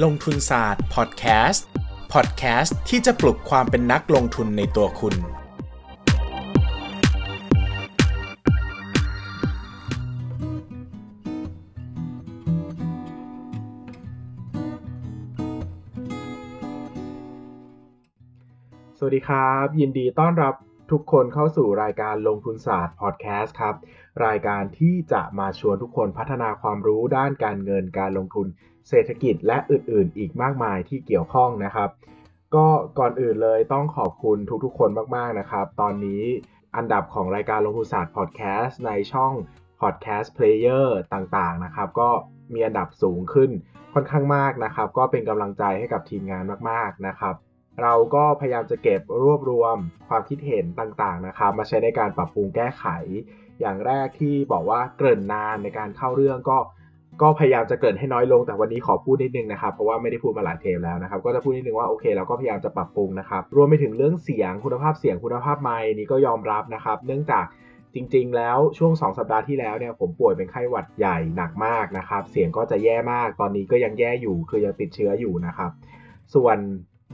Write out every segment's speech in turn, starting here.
ลงทุนศาสตร์พอดแคสต์พอดแคสต์ที่จะปลุกความเป็นนักลงทุนในตัวคุณ สวัสดีครับ ยินดีต้อนรับ ทุกคนเข้าสู่รายการลงทุนศาสตร์พอดแคสต์ครับ รายการที่จะมาชวนทุกคนพัฒนาความรู้ด้านการเงินการลงทุน เศรษฐกิจและอื่นๆ อีกมากมายที่เกี่ยวข้องนะครับ ก็ก่อนอื่นเลยต้องขอบคุณทุกๆ คนมากๆนะครับ ตอนนี้อันดับของรายการลงทุนศาสตร์พอดแคสต์ในช่อง podcast player ต่างๆนะครับ ก็มีอันดับสูงขึ้นค่อนข้างมากนะครับ ก็เป็นกำลังใจให้กับทีมงานมากๆนะครับ เราก็พยายามจะเก็บรวบรวมความคิดเห็นต่างๆนะครับ มาใช้ในการปรับปรุงแก้ไข อย่างแรกที่บอกว่าเกริ่นนานในการเข้าเรื่องก็ก็พยายามจะเกริ่นให้น้อยลงแต่วันนี้ขอพูดนิดนึงนะครับเพราะว่าไม่ได้พูดมาหลายเทปแล้วนะครับ ก็จะพูดนิดนึงว่าโอเคเราก็พยายามจะปรับปรุงนะครับรวมไปถึงเรื่องเสียงคุณภาพเสียงคุณภาพไมค์นี้ก็ยอมรับนะครับ เนื่องจากจริง ๆ แล้วช่วง 2 สัปดาห์ที่แล้วเนี่ยผมป่วยเป็นไข้หวัดใหญ่หนักมากนะครับ เสียงก็จะแย่มากตอนนี้ก็ยังแย่อยู่คือยังติดเชื้ออยู่นะครับ ส่วน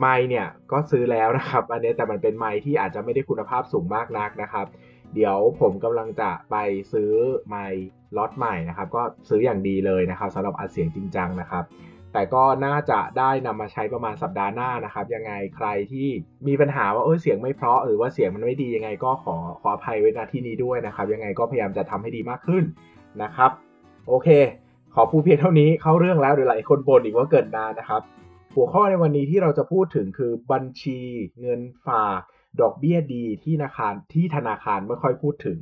ไมค์เนี่ยก็ซื้อแล้วนะครับ อันนี้แต่มันเป็นไมค์ที่อาจจะไม่ได้คุณภาพสูงมากนักนะครับ เดี๋ยวผมกำลังจะไปซื้อไมค์ล็อตใหม่นะครับ ก็ซื้ออย่างดีเลยนะครับสำหรับอัดเสียงจริงจังนะครับ แต่ก็น่าจะได้นำมาใช้ประมาณสัปดาห์หน้านะครับ ยังไงใครที่มีปัญหาว่าเออเสียงไม่เพราะหรือว่าเสียงมันไม่ดียังไงก็ขอขออภัยไว้ณที่นี้ด้วยนะครับ ยังไงก็พยายามจะทำให้ดีมากขึ้นนะครับ โอเค ขอพูดเพียงเท่านี้เข้าเรื่องแล้วเดี๋ยวหลายคนบ่นอีกว่าเกินนานนะครับ หัวข้อในวันนี้ที่เราจะพูดถึงคือบัญชีเงินฝาก ดอกเบี้ยดีที่ธนาคารที่ธนาคารไม่ค่อยพูดถึง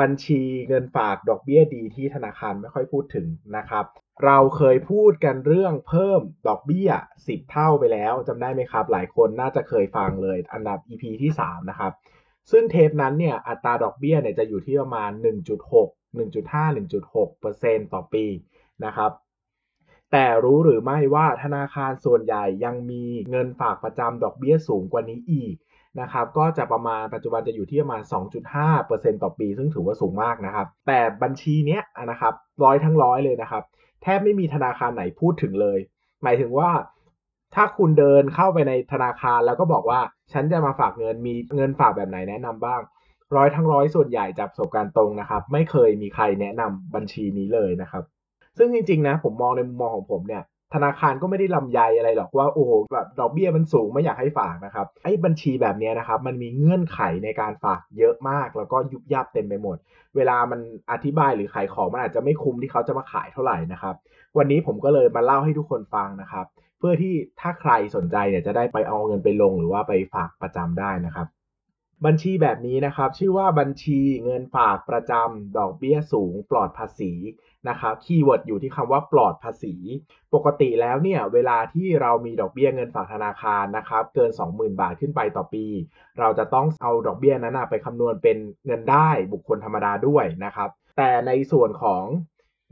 บัญชีเงินฝากดอกเบี้ยดีที่ธนาคารไม่ค่อยพูดถึงนะครับ เราเคยพูดกันเรื่องเพิ่มดอกเบี้ย 10 เท่าไปแล้วจำได้ไหมครับ หลายคนน่าจะเคยฟังเลยอันดับ EP ที่ 3 นะครับ ซึ่งเทปนั้นเนี่ยอัตราดอกเบี้ยเนี่ยจะอยู่ที่ประมาณ 1.6 1.5 1.6%ต่อปีนะครับ แต่รู้หรือไม่ว่าธนาคารส่วนใหญ่ยังมีเงินฝากประจำดอกเบี้ยสูงกว่านี้อีกนะครับก็จะประมาณปัจจุบันจะอยู่ที่ประมาณ 2.5%ต่อปี ซึ่งถือว่าสูงมากนะครับ แต่บัญชีเนี้ยนะครับร้อยทั้งร้อยเลยนะครับ แทบไม่มีธนาคารไหนพูดถึงเลย หมายถึงว่าถ้าคุณเดินเข้าไปในธนาคารแล้วก็บอกว่าฉันจะมาฝากเงินมีเงินฝากแบบไหนแนะนำบ้าง ร้อยทั้งร้อยส่วนใหญ่จากประสบการณ์ตรงนะครับ ไม่เคยมีใครแนะนำบัญชีนี้เลยนะครับ ซึ่งจริงๆนะผมมองในมุมมองของผมเนี่ยธนาคารก็ไม่ได้ลำไยอะไรหรอกว่าโอ้โหแบบดอกเบี้ยมันสูงไม่อยากให้ฝากนะครับไอ้บัญชีแบบนี้นะครับมันมีเงื่อนไขในการฝากเยอะมาก แล้วก็ยุบยับเต็มไปหมด เวลามันอธิบายหรือขายของมันอาจจะไม่คุ้มที่เขาจะมาขายเท่าไหร่นะครับวันนี้ผมก็เลยมาเล่าให้ทุกคนฟังนะครับ เพื่อที่ถ้าใครสนใจเนี่ยจะได้ไปเอาเงินไปลงหรือว่าไปฝากประจำได้นะครับ บัญชีแบบนี้นะครับ ชื่อว่าบัญชีเงินฝากประจำดอกเบี้ยสูงปลอดภาษี นะครับ keyword อยู่ที่คำว่าปลอดภาษี ปกติแล้วเนี่ยเวลาที่เรามีดอกเบี้ยเงินฝากธนาคารนะครับเกิน 20,000 บาทขึ้นไปต่อปี เราจะต้องเอาดอกเบี้ยนั้นไปคำนวณเป็นเงินได้บุคคลธรรมดาด้วยนะครับแต่ในส่วนของ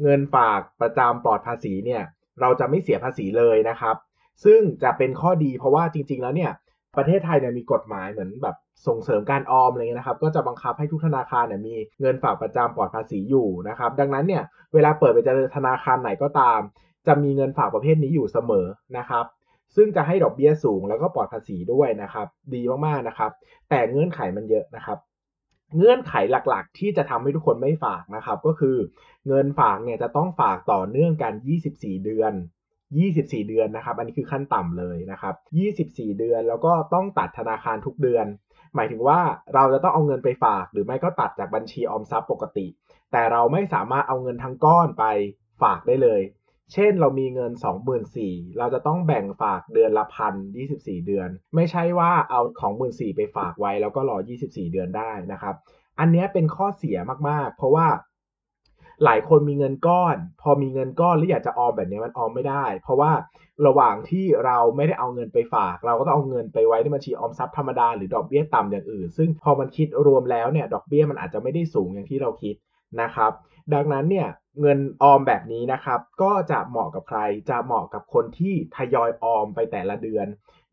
เงินฝากประจำปลอดภาษีเนี่ยเราจะไม่เสียภาษีเลยนะครับ ซึ่งจะเป็นข้อดีเพราะว่าจริง ๆ แล้วเนี่ย ประเทศไทยเนี่ยมีกฎหมายเหมือนแบบส่งเสริมการออมอะไรเงี้ยนะครับ ก็จะบังคับให้ทุกธนาคารเนี่ยมีเงินฝากประจำปลอดภาษีอยู่นะครับ ดังนั้นเนี่ยเวลาเปิดไปเจอธนาคารไหนก็ตาม จะมีเงินฝากประเภทนี้อยู่เสมอนะครับ ซึ่งจะให้ดอกเบี้ยสูงแล้วก็ปลอดภาษีด้วยนะครับ ดีมากๆนะครับ แต่เงื่อนไขมันเยอะนะครับเงื่อนไขหลักๆ ที่จะทำให้ทุกคนไม่ฝากนะครับ ก็คือเงินฝากเนี่ยจะต้องฝากต่อเนื่องกัน 24 เดือน 24 เดือนนะครับ อันนี้คือขั้นต่ำเลยนะครับ 24 เดือนแล้วก็ต้องตัดธนาคารทุกเดือน หมายถึงว่าเราจะต้องเอาเงินไปฝาก หรือไม่ก็ตัดจากบัญชีออมทรัพย์ปกติ แต่เราไม่สามารถเอาเงินทั้งก้อนไปฝากได้เลย เช่นเรามีเงิน 24,000เราจะต้องแบ่งฝากเดือนละพัน24 เดือน ไม่ใช่ว่าเอาของ 14,000ไปฝากไว้แล้วก็รอ 24 เดือนได้นะครับ อันนี้เป็นข้อเสียมากๆ เพราะว่า หลายคนมีเงินก้อน พอมีเงินก้อนแล้วอยากจะออมแบบนี้มันออมไม่ได้ เพราะว่าระหว่างที่เราไม่ได้เอาเงินไปฝาก เราก็ต้องเอาเงินไปไว้ในบัญชีออมทรัพย์ธรรมดาหรือดอกเบี้ยต่ำอย่างอื่น ซึ่งพอมันคิดรวมแล้วเนี่ยดอกเบี้ยมันอาจจะไม่ได้สูงอย่างที่เราคิดนะครับ ดังนั้นเนี่ยเงินออมแบบนี้นะครับ ก็จะเหมาะกับใครจะเหมาะกับคนที่ทยอยออมไปแต่ละเดือน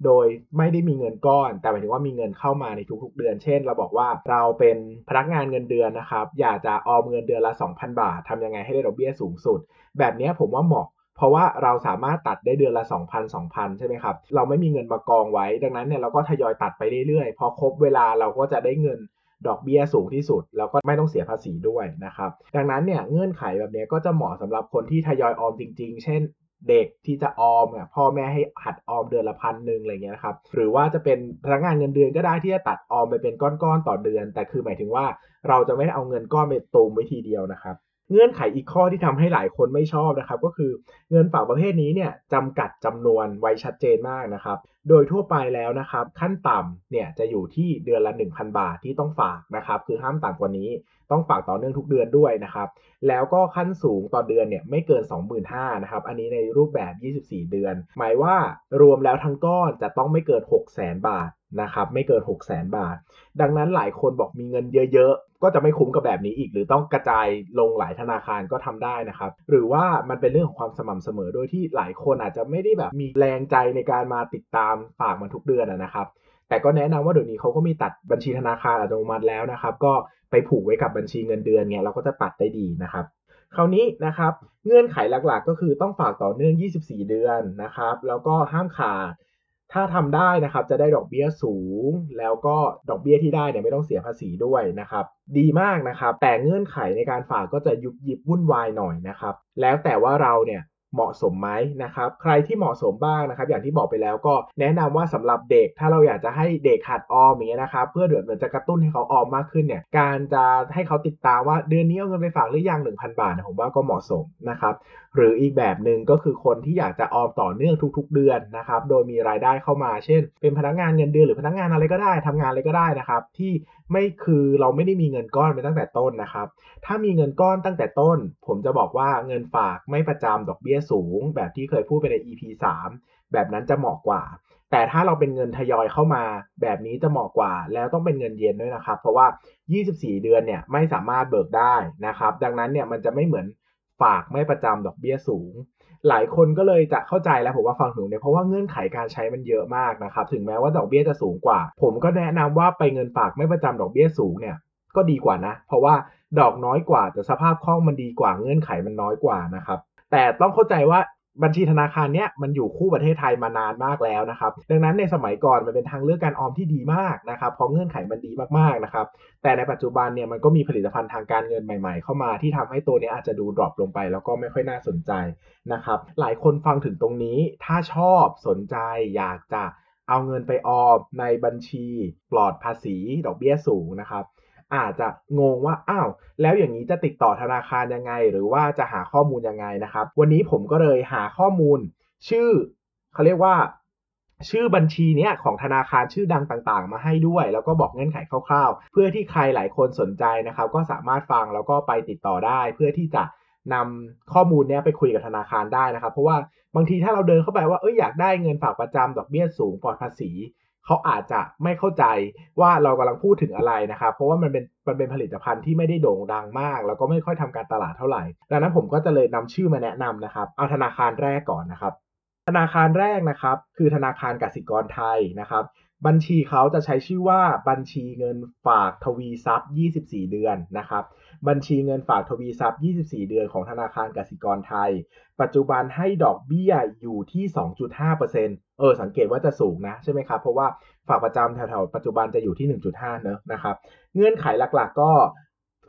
โดยไม่ได้มีเงินก้อน แต่หมายถึงว่ามีเงินเข้ามาในทุกๆเดือน เช่น เราบอกว่าเราเป็นพนักงานเงินเดือนนะครับ อยากจะออมเงินเดือนละ 2,000 บาททำยังไงให้ได้ดอกเบี้ยสูงสุด แบบนี้ผมว่าเหมาะเพราะว่าเราสามารถตัดได้เดือนละ 2,000 2,000 ใช่ไหมครับ เราไม่มีเงินมากองไว้ ดังนั้นเนี่ยเราก็ทยอยตัดไปเรื่อยๆ พอครบเวลาเราก็จะได้เงินดอกเบี้ยสูงที่สุด แล้วก็ไม่ต้องเสียภาษีด้วยนะครับ ดังนั้นเนี่ยเงื่อนไขแบบนี้ก็จะเหมาะสำหรับคนที่ทยอยออมจริง ๆ เช่น เด็กที่จะออมพ่อแม่ให้หัดออมเดือนละพันหนึ่งอะไรเงี้ยนะครับหรือว่าจะเป็นพนักงานเงินเดือนก็ได้ที่จะตัดออมไปเป็นก้อนๆต่อเดือน แต่คือหมายถึงว่าเราจะไม่ได้เอาเงินก้อนไปตูมไว้ทีเดียวนะครับเงื่อนไขอีกข้อที่ทำให้หลายคนไม่ชอบนะครับ ก็คือเงินฝากประเภทนี้เนี่ยจำกัดจำนวนไว้ชัดเจนมากนะครับ โดยทั่วไปแล้วนะครับขั้นต่ำเนี่ยจะอยู่ที่เดือนละ 1,000 บาทที่ต้องฝากนะครับคือห้ามต่ำกว่านี้ต้องฝากต่อเนื่องทุกเดือนด้วยนะครับแล้วก็ขั้นสูงต่อเดือนเนี่ยไม่เกิน 25,000นะครับอันนี้ในรูปแบบ 24 เดือน หมายว่ารวมแล้วทั้งก้อนจะต้องไม่เกิน 600,000 บาทนะครับไม่เกิน 600,000 บาท ดังนั้นหลายคนบอกมีเงินเยอะๆ ก็จะไม่คุ้มกับแบบนี้อีก หรือต้องกระจายลงหลายธนาคารก็ทำได้นะครับ หรือว่ามันเป็นเรื่องของความสม่ำเสมอโดยที่หลายคนอาจจะไม่ได้แบบมีแรงใจในการมาติดตามฝากมันทุกเดือนนะครับ แต่ก็แนะนำว่าเดี๋ยวนี้เขาก็มีตัดบัญชีธนาคารอัตโนมัติแล้วนะครับ ก็ไปผูกไว้กับบัญชีเงินเดือนเนี่ยเราก็จะตัดได้ดีนะครับคราวนี้นะครับเงื่อนไขหลักๆ ก็คือต้องฝากต่อเนื่อง 24 เดือนนะครับ แล้วก็ห้ามขาดถ้าทำได้นะครับจะได้ดอกเบี้ยสูง แล้วก็ดอกเบี้ยที่ได้เนี่ยไม่ต้องเสียภาษีด้วยนะครับ ดีมากนะครับ แต่เงื่อนไขในการฝากก็จะยุบยิบวุ่นวายหน่อยนะครับ แล้วแต่ว่าเราเนี่ย เหมาะสมไหมนะครับ ใครที่เหมาะสมบ้างนะครับ อย่างที่บอกไปแล้วก็แนะนำว่าสำหรับเด็กถ้าเราอยากจะให้เด็กหัดออมอย่างเงี้ยนะครับ เพื่อเดือดเหมือนจะกระตุ้นให้เขาออมมากขึ้นเนี่ย การจะให้เขาติดตามว่าเดือนนี้เอาเงินไปฝากหรือยัง1,000 บาทผมว่าก็เหมาะสมนะครับหรืออีกแบบหนึ่งก็คือคนที่อยากจะออมต่อเนื่องทุก ๆ เดือนนะครับ โดยมีรายได้เข้ามา เช่น เป็นพนักงานเงินเดือนหรือพนักงานอะไรก็ได้ทำงานอะไรก็ได้นะครับ ที่ ไม่คือเราไม่ได้มีเงินก้อนไปตั้งแต่ต้นนะครับ ถ้ามีเงินก้อนตั้งแต่ต้น ผมจะบอกว่าเงินฝากไม่ประจำดอกเบี้ยสูง แบบที่เคยพูดไปใน EP 3 แบบนั้นจะเหมาะกว่า แต่ถ้าเราเป็นเงินทยอยเข้ามา แบบนี้จะเหมาะกว่า แล้วต้องเป็นเงินเย็นด้วยนะครับ เพราะว่า 24 เดือนเนี่ยไม่สามารถเบิกได้นะครับ ดังนั้นเนี่ยมันจะไม่เหมือนฝากไม่ประจำดอกเบี้ยสูง หลายคนก็เลยจะเข้าใจแล้วผมว่าฟังถึงเนี่ยเพราะว่าเงื่อนไขการใช้มันเยอะมากนะครับถึงแม้ว่าดอกเบี้ยจะสูงกว่า ผมก็แนะนำว่าไปเงินฝากไม่ประจำดอกเบี้ยสูงเนี่ยก็ดีกว่านะ เพราะว่าดอกน้อยกว่าแต่สภาพคล่องมันดีกว่าเงื่อนไขมันน้อยกว่านะครับแต่ต้องเข้าใจว่า บัญชีธนาคารเนี้ยมันอยู่คู่ประเทศไทยมานานมากแล้วนะครับ ดังนั้นในสมัยก่อนมันเป็นทางเลือกการออมที่ดีมากนะครับเพราะเงื่อนไขมันดีมากๆนะครับ แต่ในปัจจุบันเนี่ยมันก็มีผลิตภัณฑ์ทางการเงินใหม่ๆ เข้ามาที่ทำให้ตัวนี้อาจจะดูดรอปลงไป แล้วก็ไม่ค่อยน่าสนใจนะครับ หลายคนฟังถึงตรงนี้ถ้าชอบสนใจอยากจะเอาเงินไปออมในบัญชีปลอดภาษีดอกเบี้ยสูงนะครับ อาจจะงงว่าอ้าวแล้วอย่างนี้จะติดต่อธนาคารยังไง หรือว่าจะหาข้อมูลยังไงนะครับ วันนี้ผมก็เลยหาข้อมูล ชื่อเขาเรียกว่าชื่อบัญชีเนี้ยของธนาคารชื่อดังต่างๆ มาให้ด้วย แล้วก็บอกเงื่อนไขคร่าวๆ เพื่อที่ใครหลายคนสนใจนะครับ ก็สามารถฟังแล้วก็ไปติดต่อได้ เพื่อที่จะนำข้อมูลเนี้ยไปคุยกับธนาคารได้นะครับ เพราะว่าบางทีถ้าเราเดินเข้าไปว่าเอ้ยอยากได้เงินฝากประจำดอกเบี้ยสูงปลอดภาษี เขาอาจจะไม่เข้าใจว่าเรากำลังพูดถึงอะไรนะครับเพราะว่ามันเป็นมันเป็นผลิตภัณฑ์ที่ไม่ได้โด่งดังมาก แล้วก็ไม่ค่อยทำการตลาดเท่าไหร่ดังนั้นผมก็จะเลยนำชื่อมาแนะนำนะครับ เอาธนาคารแรกก่อนนะครับ ธนาคารแรกนะครับ คือธนาคารกสิกรไทยนะครับ บัญชีเขาจะใช้ชื่อว่าบัญชีเงินฝากทวีทรัพย์ 24 เดือนนะครับ บัญชีเงินฝากทวีทรัพย์ 24 เดือนของธนาคารกสิกรไทย ปัจจุบันให้ดอกเบี้ยอยู่ที่ 2.5%เออ สังเกตว่าจะสูงนะใช่ไหมครับ เพราะว่าฝากประจำแถวๆปัจจุบันจะอยู่ที่ 1.5 เนอะนะครับ เงื่อนไขหลักๆก็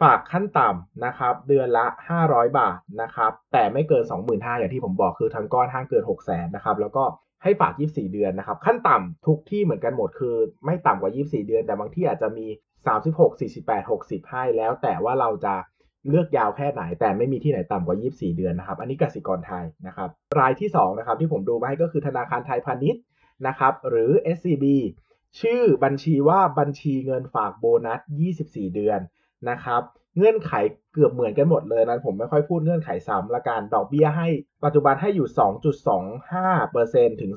ฝากขั้นต่ำนะครับเดือนละ 500 บาทนะครับแต่ไม่เกิน 25,000อย่างที่ผมบอกคือทั้งก้อนห้างเกิน 600,000นะครับแล้วก็ ให้ฝาก 24 เดือนนะครับ ขั้นต่ำทุกที่เหมือนกันหมดคือ ไม่ต่ำกว่า 24 เดือน แต่บางที่อาจจะมี 36 48 60 ให้แล้ว แต่ว่าเราจะเลือกยาวแค่ไหน แต่ไม่มีที่ไหนต่ำกว่า 24 เดือนนะครับ อันนี้กสิกรไทยนะครับ รายที่2นะครับที่ผมดูมาให้ก็คือธนาคารไทยพาณิชย์นะครับ หรือ SCB ชื่อบัญชีว่าบัญชีเงินฝากโบนัส 24 เดือนนะครับ เงื่อนไขเกือบเหมือนกันหมดเลยนะผมไม่ค่อยพูดเงื่อนไขซ้ำละกันดอกเบี้ยให้ปัจจุบันให้อยู่ 2.25%ถึง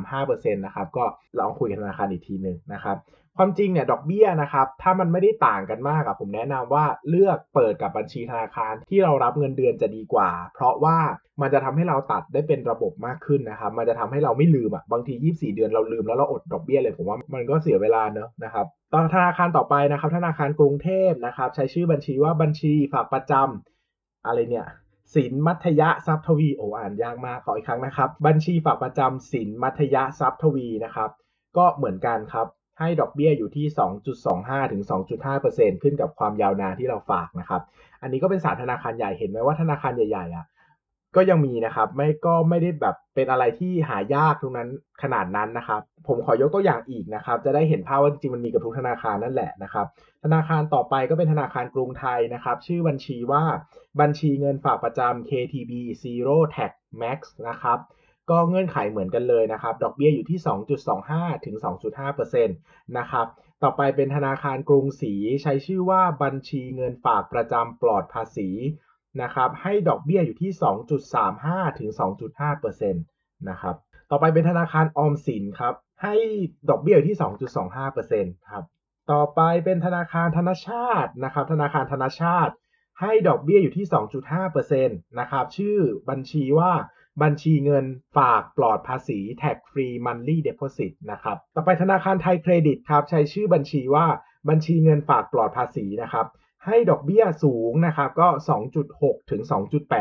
2.35%นะครับ ก็ลองคุยกับธนาคารอีกทีหนึ่งนะครับ ความจริงเนี่ยดอกเบี้ยนะครับถ้ามันไม่ได้ต่างกันมากอะผมแนะนำว่าเลือกเปิดกับบัญชีธนาคารที่เรารับเงินเดือนจะดีกว่า เพราะว่ามันจะทำให้เราตัดได้เป็นระบบมากขึ้นนะครับมันจะทำให้เราไม่ลืมอะบางที 24 เดือนเราลืมแล้วเราอดดอกเบี้ยเลยผมว่ามันก็เสียเวลาเนอะนะครับต่อธนาคารต่อไปนะครับ ธนาคารกรุงเทพนะครับใช้ชื่อบัญชีว่าบัญชีฝากประจำอะไรเนี่ยสินมัธยะทรัพย์ทวีโออ่านยากมากขออีกครั้งนะครับ บัญชีฝากประจำสินมัธยะทรัพย์ทวีนะครับก็เหมือนกันครับ ให้ดอกเบี้ยอยู่ที่ 2.25 ถึง 2.5%ขึ้นกับความยาวนานที่เราฝากนะครับ อันนี้ก็เป็นสารธนาคารใหญ่เห็นไหมว่าธนาคารใหญ่ๆอะก็ยังมีนะครับไม่ก็ไม่ได้แบบเป็นอะไรที่หายากตรงนั้นขนาดนั้นนะครับ ผมขอยกตัวอย่างอีกนะครับ จะได้เห็นภาพว่าจริงๆมันมีกับทุกธนาคารนั่นแหละนะครับ ธนาคารต่อไปก็เป็นธนาคารกรุงไทยนะครับ ชื่อบัญชีว่าบัญชีเงินฝากประจำ KTB Zero Tax Max นะครับ ก็เงื่อนไขเหมือนกันเลยนะครับ ดอกเบี้ยอยู่ที่ 2.25 ถึง 2.5%นะครับ ต่อไปเป็นธนาคารกรุงศรีใช้ชื่อว่าบัญชีเงินฝากประจำปลอดภาษีนะครับ ให้ดอกเบี้ยอยู่ที่ 2.35 ถึง 2.5%นะครับ ต่อไปเป็นธนาคารออมสินครับ ให้ดอกเบี้ยอยู่ที่ 2.25%ครับ ต่อไปเป็นธนาคารธนชาตินะครับ ธนาคารธนชาติให้ดอกเบี้ยอยู่ที่ 2.5%นะครับ ชื่อบัญชีว่า บัญชีเงินฝากปลอดภาษี tax free monthly deposit นะครับ ต่อไปธนาคารไทยเครดิตครับ ใช้ชื่อบัญชีว่าบัญชีเงินฝากปลอดภาษีนะครับให้ดอกเบี้ยสูงนะครับก็ 2.6 ถึง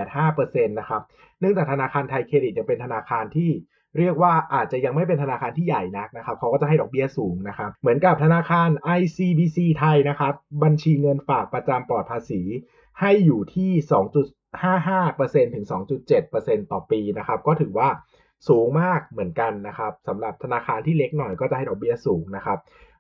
2.85%นะครับ เนื่องจากธนาคารไทยเครดิตยังเป็นธนาคารที่ เรียกว่าอาจจะยังไม่เป็นธนาคารที่ใหญ่นักนะครับเขาก็จะให้ดอกเบี้ยสูงนะครับ เหมือนกับธนาคาร ICBC ไทยนะครับ บัญชีเงินฝากประจำปลอดภาษี ให้อยู่ที่ 2.55%ถึง 2.7%ต่อปีนะครับ ก็ถือว่าสูงมากเหมือนกันนะครับสำหรับธนาคารที่เล็กหน่อยก็จะให้ดอกเบี้ยสูงนะครับ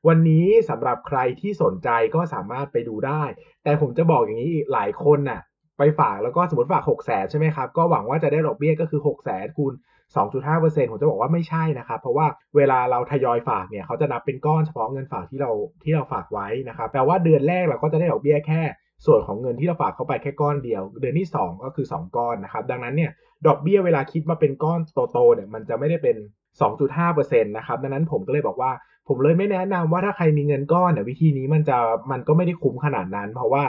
วันนี้สำหรับใครที่สนใจก็สามารถไปดูได้ แต่ผมจะบอกอย่างนี้หลายคนน่ะไปฝากแล้วก็สมมติฝาก 6 0แสนใช่ไหมครับ ก็หวังว่าจะได้ดอกเบี้ยก็คือ 6 0แสนคูณ 2.5%ผมจะบอกว่าไม่ใช่นะครับ เพราะว่าเวลาเราทยอยฝากเนี่ยเขาจะนับเป็นก้อนเฉพาะเงินฝากที่เราที่เราฝากไว้นะครับแปลว่าเดือนแรกเราก็จะได้ดอกเบี้ยแค่ ส่วนของเงินที่เราฝากเข้าไปแค่ก้อนเดียว เดือนที่ 2 ก็คือ 2 ก้อนนะครับ ดังนั้นเนี่ยดอกเบี้ยเวลาคิดมาเป็นก้อนโตๆเนี่ยมันจะไม่ได้เป็น 2.5%นะครับดังนั้นผมก็เลยบอกว่าผมเลยไม่แนะนำว่าถ้าใครมีเงินก้อนเนี่ยวิธีนี้มันจะมันก็ไม่ได้คุ้มขนาดนั้น เพราะว่า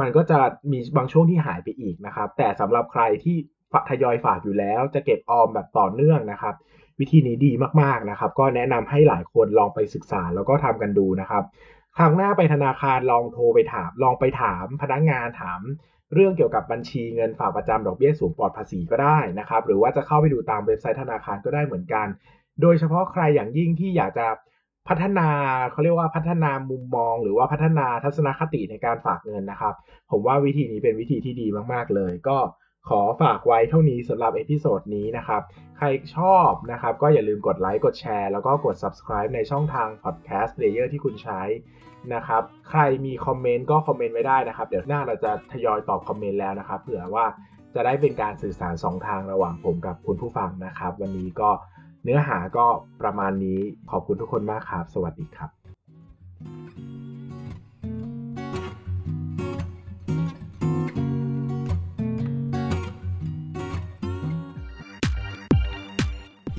มันก็จะมีบางช่วงที่หายไปอีกนะครับ แต่สำหรับใครที่ ทยอยฝากอยู่แล้ว จะเก็บออมแบบต่อเนื่องนะครับ วิธีนี้ดีมากๆนะครับ ก็แนะนำให้หลายคนลองไปศึกษาแล้วก็ทำกันดูนะครับครั้งหน้าไปธนาคารลองโทรไปถาม ลองไปถามพนักงานถาม เรื่องเกี่ยวกับบัญชีเงินฝากประจำดอกเบี้ยสูงปลอดภาษีก็ได้นะครับ หรือว่าจะเข้าไปดูตามเว็บไซต์ธนาคารก็ได้เหมือนกัน โดยเฉพาะใครอย่างยิ่งที่อยากจะพัฒนาเขาเรียกว่าพัฒนามุมมอง หรือว่าพัฒนาทัศนคติในการฝากเงินนะครับ ผมว่าวิธีนี้เป็นวิธีที่ดีมาก ๆ เลย ก็ ขอฝากไว้เท่านี้สำหรับ episode นี้นะครับ ใครชอบนะครับก็อย่าลืมกดไลค์กดแชร์แล้วก็กด subscribe ในช่องทาง podcast player ที่คุณใช้นะครับ ใครมี comment ก็ comment ไว้ได้นะครับ เดี๋ยวหน้าเราจะทยอยตอบ comment แล้วนะครับเผื่อว่าจะได้เป็นการสื่อสารสองทางระหว่างผมกับคุณผู้ฟังนะครับ วันนี้ก็เนื้อหาก็ประมาณนี้ขอบคุณทุกคนมากครับ สวัสดีครับ